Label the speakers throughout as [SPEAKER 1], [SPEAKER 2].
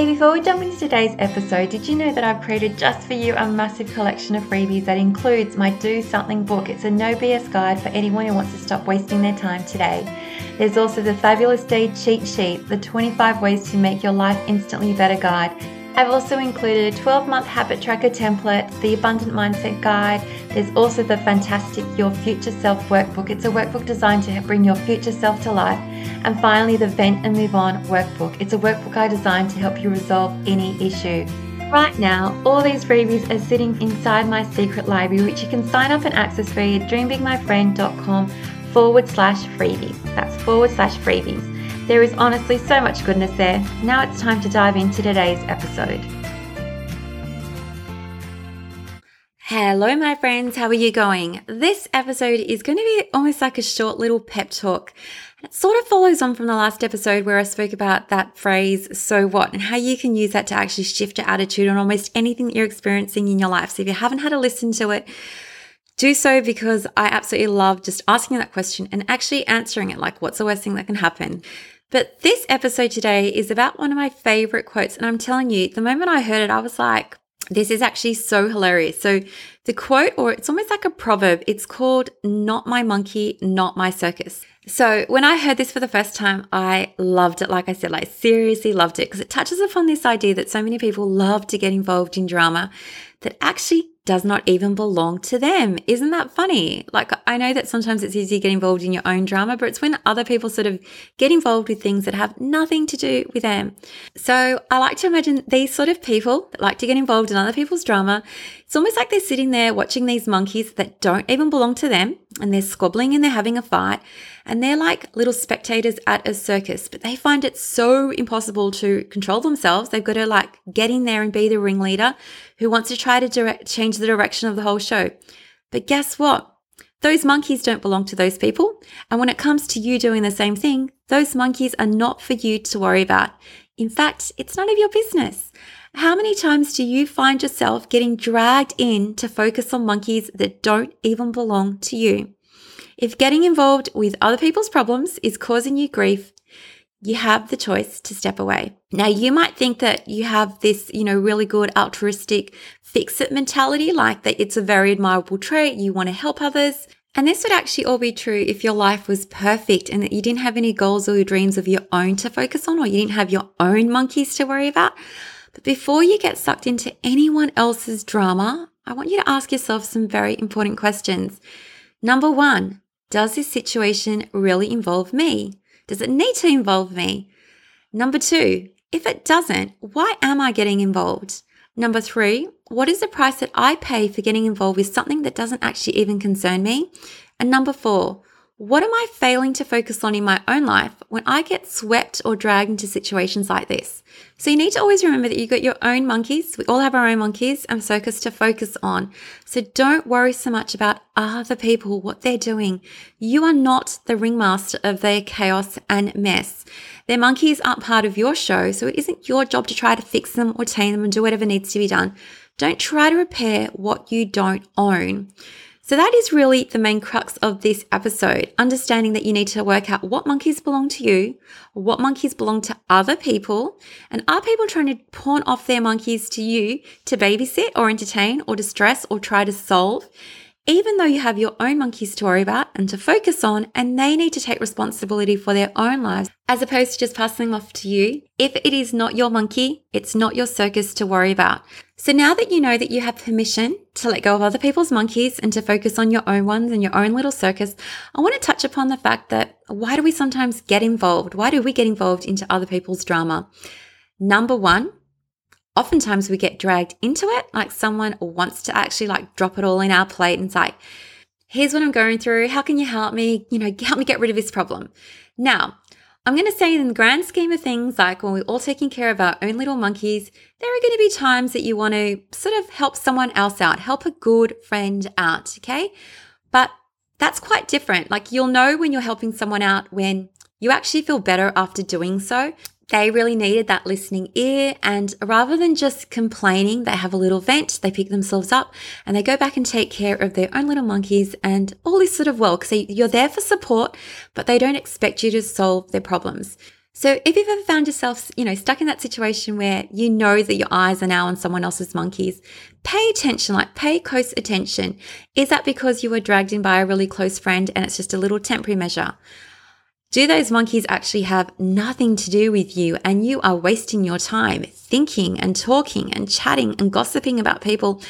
[SPEAKER 1] Hey, before we jump into today's episode, did you know that I've created just for you a massive collection of freebies that includes my Do Something book? It's a no BS guide for anyone who wants to stop wasting their time today. There's also the Fabulous Day cheat sheet, the 25 ways to make your life instantly better guide I've also included a 12 month habit tracker template, the Abundant Mindset Guide. There's also the fantastic Your Future Self workbook. It's a workbook designed to bring your future self to life. And finally, the Vent and Move On workbook. It's a workbook I designed to help you resolve any issue. Right now, all these freebies are sitting inside my secret library, which you can sign up and access via dreambigmyfriend.com forward slash freebies. That's forward slash freebies. There is honestly so much goodness there. Now it's time to dive into today's episode. Hello, my friends. How are you going? This episode is going to be almost like a short little pep talk. It sort of follows on from the last episode where I spoke about that phrase, so what, and how you can use that to actually shift your attitude on almost anything that you're experiencing in your life. So if you haven't had a listen to it, do so because I absolutely love just asking that question and actually answering it like, what's the worst thing that can happen? But this episode today is about one of my favorite quotes. And I'm telling you, the moment I heard it, I was like, this is actually so hilarious. So, the quote, or it's almost like a proverb, it's called Not My Monkey, Not My Circus. So, when I heard this for the first time, I loved it. Like I said, like seriously loved it because it touches upon this idea that so many people love to get involved in drama that actually does not even belong to them. Isn't that funny? Like, I know that sometimes it's easy to get involved in your own drama, but it's when other people sort of get involved with things that have nothing to do with them. So I like to imagine these sort of people that like to get involved in other people's drama. It's almost like they're sitting there watching these monkeys that don't even belong to them and they're squabbling and they're having a fight and they're like little spectators at a circus, but they find it so impossible to control themselves. They've got to like get in there and be the ringleader who wants to try to direct, change the direction of the whole show. But guess what? Those monkeys don't belong to those people. And when it comes to you doing the same thing, those monkeys are not for you to worry about. In fact, it's none of your business. How many times do you find yourself getting dragged in to focus on monkeys that don't even belong to you? If getting involved with other people's problems is causing you grief, you have the choice to step away. Now, you might think that you have this, you know, really good altruistic fix it mentality, like that it's a very admirable trait. You want to help others. And this would actually all be true if your life was perfect and that you didn't have any goals or dreams of your own to focus on, or you didn't have your own monkeys to worry about. But before you get sucked into anyone else's drama, I want you to ask yourself some very important questions. Number one, does this situation really involve me? Does it need to involve me? Number two, if it doesn't, why am I getting involved? Number three, what is the price that I pay for getting involved with something that doesn't actually even concern me? And number four, what am I failing to focus on in my own life when I get swept or dragged into situations like this? So you need to always remember that you've got your own monkeys. We all have our own monkeys and circus to focus on. So don't worry so much about other people, what they're doing. You are not the ringmaster of their chaos and mess. Their monkeys aren't part of your show, so it isn't your job to try to fix them or tame them and do whatever needs to be done. Don't try to repair what you don't own. So that is really the main crux of this episode, understanding that you need to work out what monkeys belong to you, what monkeys belong to other people, and are people trying to pawn off their monkeys to you to babysit or entertain or distress or try to solve? Even though you have your own monkeys to worry about and to focus on, and they need to take responsibility for their own lives, as opposed to just passing off to you. If it is not your monkey, it's not your circus to worry about. So now that you know that you have permission to let go of other people's monkeys and to focus on your own ones and your own little circus, I want to touch upon the fact that why do we sometimes get involved? Why do we get involved into other people's drama? Number one, oftentimes we get dragged into it. Like someone wants to actually like drop it all in our plate and say, here's what I'm going through. How can you help me? You know, help me get rid of this problem. Now, I'm going to say, in the grand scheme of things, like when we're all taking care of our own little monkeys, there are going to be times that you want to sort of help someone else out, help a good friend out, okay? But that's quite different. Like you'll know when you're helping someone out when you actually feel better after doing so. They really needed that listening ear. And rather than just complaining, they have a little vent, they pick themselves up and they go back and take care of their own little monkeys and all is sort of well because you're there for support, but they don't expect you to solve their problems. So if you've ever found yourself, you know, stuck in that situation where you know that your eyes are now on someone else's monkeys, pay attention, like pay close attention. Is that because you were dragged in by a really close friend and it's just a little temporary measure? Do those monkeys actually have nothing to do with you and you are wasting your time thinking and talking and chatting and gossiping about people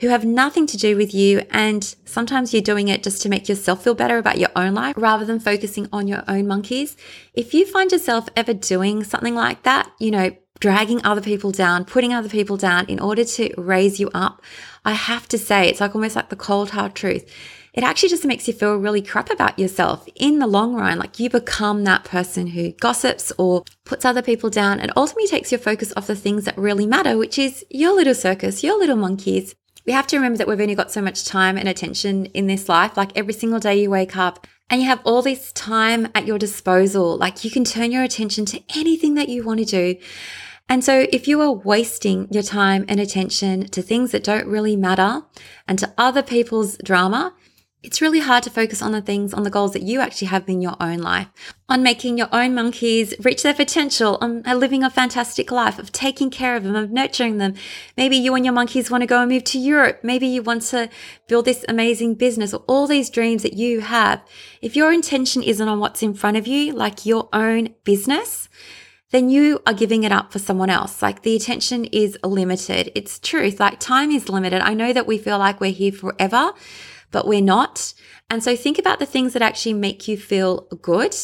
[SPEAKER 1] who have nothing to do with you? And sometimes you're doing it just to make yourself feel better about your own life rather than focusing on your own monkeys. If you find yourself ever doing something like that, you know, dragging other people down, putting other people down in order to raise you up, I have to say, it's like almost like the cold hard truth it actually just makes you feel really crap about yourself in the long run. Like you become that person who gossips or puts other people down and ultimately takes your focus off the things that really matter, which is your little circus, your little monkeys. We have to remember that we've only got so much time and attention in this life. Like every single day you wake up and you have all this time at your disposal. Like you can turn your attention to anything that you want to do. And so if you are wasting your time and attention to things that don't really matter and to other people's drama, it's really hard to focus on the things, on the goals that you actually have in your own life, on making your own monkeys reach their potential, on uh, living a fantastic life, of taking care of them, of nurturing them. Maybe you and your monkeys want to go and move to Europe. Maybe you want to build this amazing business or all these dreams that you have. If your intention isn't on what's in front of you, like your own business, then you are giving it up for someone else. Like the attention is limited. It's truth. Like time is limited. I know that we feel like we're here forever but we're not. And so think about the things that actually make you feel good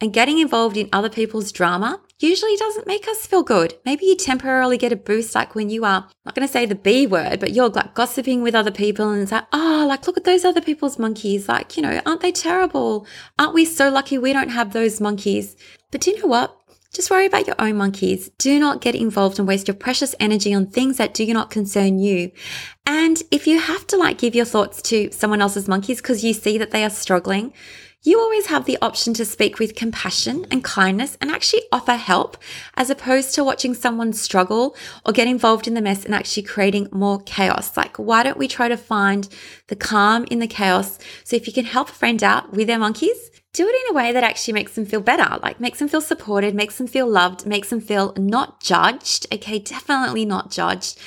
[SPEAKER 1] and getting involved in other people's drama usually doesn't make us feel good. Maybe you temporarily get a boost, like when you are, not going to say the B word, but you're like gossiping with other people and it's like, oh, like look at those other people's monkeys. Like, you know, aren't they terrible? Aren't we so lucky we don't have those monkeys? But do you know what? Just worry about your own monkeys. Do not get involved and waste your precious energy on things that do not concern you. And if you have to like give your thoughts to someone else's monkeys because you see that they are struggling, you always have the option to speak with compassion and kindness and actually offer help as opposed to watching someone struggle or get involved in the mess and actually creating more chaos. Like, why don't we try to find the calm in the chaos? So if you can help a friend out with their monkeys, do it in a way that actually makes them feel better, like makes them feel supported, makes them feel loved, makes them feel not judged. Okay, definitely not judged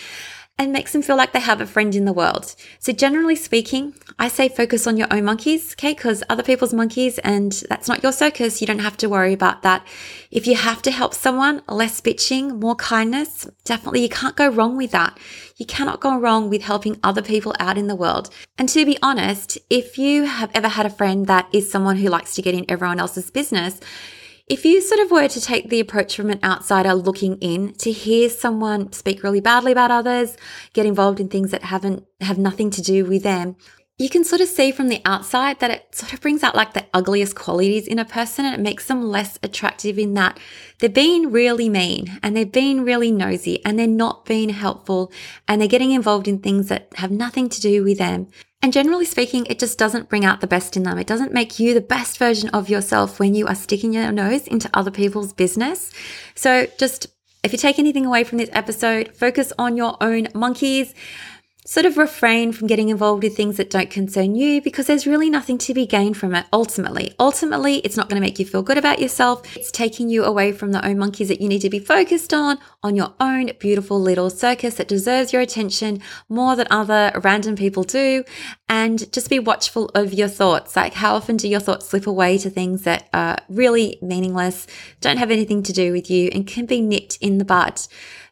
[SPEAKER 1] and makes them feel like they have a friend in the world. So, generally speaking, I say focus on your own monkeys, okay? Because other people's monkeys, and that's not your circus. You don't have to worry about that. If you have to help someone, less bitching, more kindness, definitely you can't go wrong with that. You cannot go wrong with helping other people out in the world. And to be honest, if you have ever had a friend that is someone who likes to get in everyone else's business, if you sort of were to take the approach from an outsider looking in to hear someone speak really badly about others, get involved in things that haven't have nothing to do with them, you can sort of see from the outside that it sort of brings out like the ugliest qualities in a person and it makes them less attractive in that they're being really mean and they're being really nosy and they're not being helpful and they're getting involved in things that have nothing to do with them. And generally speaking, it just doesn't bring out the best in them. It doesn't make you the best version of yourself when you are sticking your nose into other people's business. So just if you take anything away from this episode, focus on your own monkeys sort of refrain from getting involved with things that don't concern you because there's really nothing to be gained from it ultimately. Ultimately, it's not going to make you feel good about yourself. It's taking you away from the own monkeys that you need to be focused on, on your own beautiful little circus that deserves your attention more than other random people do. And just be watchful of your thoughts. Like, how often do your thoughts slip away to things that are really meaningless, don't have anything to do with you, and can be nipped in the bud?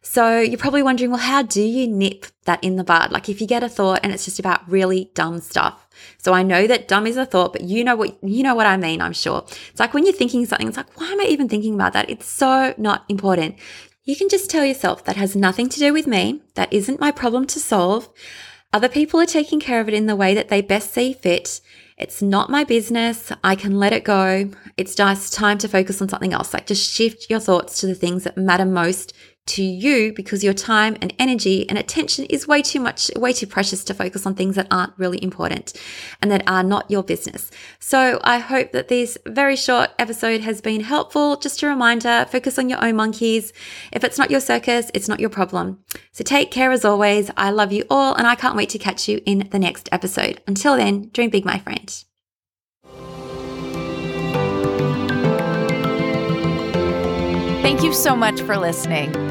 [SPEAKER 1] So you're probably wondering, well, how do you nip that in the bud? Like if you get a thought and it's just about really dumb stuff. So I know that dumb is a thought, but you know what you know what I mean, I'm sure. It's like when you're thinking something, it's like, why am I even thinking about that? It's so not important. You can just tell yourself that has nothing to do with me. That isn't my problem to solve. Other people are taking care of it in the way that they best see fit. It's not my business. I can let it go. It's just time to focus on something else. Like just shift your thoughts to the things that matter most to you because your time and energy and attention is way too much, way too precious to focus on things that aren't really important and that are not your business. So I hope that this very short episode has been helpful. Just a reminder, focus on your own monkeys. If it's not your circus, it's not your problem. So take care as always. I love you all and I can't wait to catch you in the next episode. Until then, dream big, my friend.
[SPEAKER 2] Thank you so much for listening.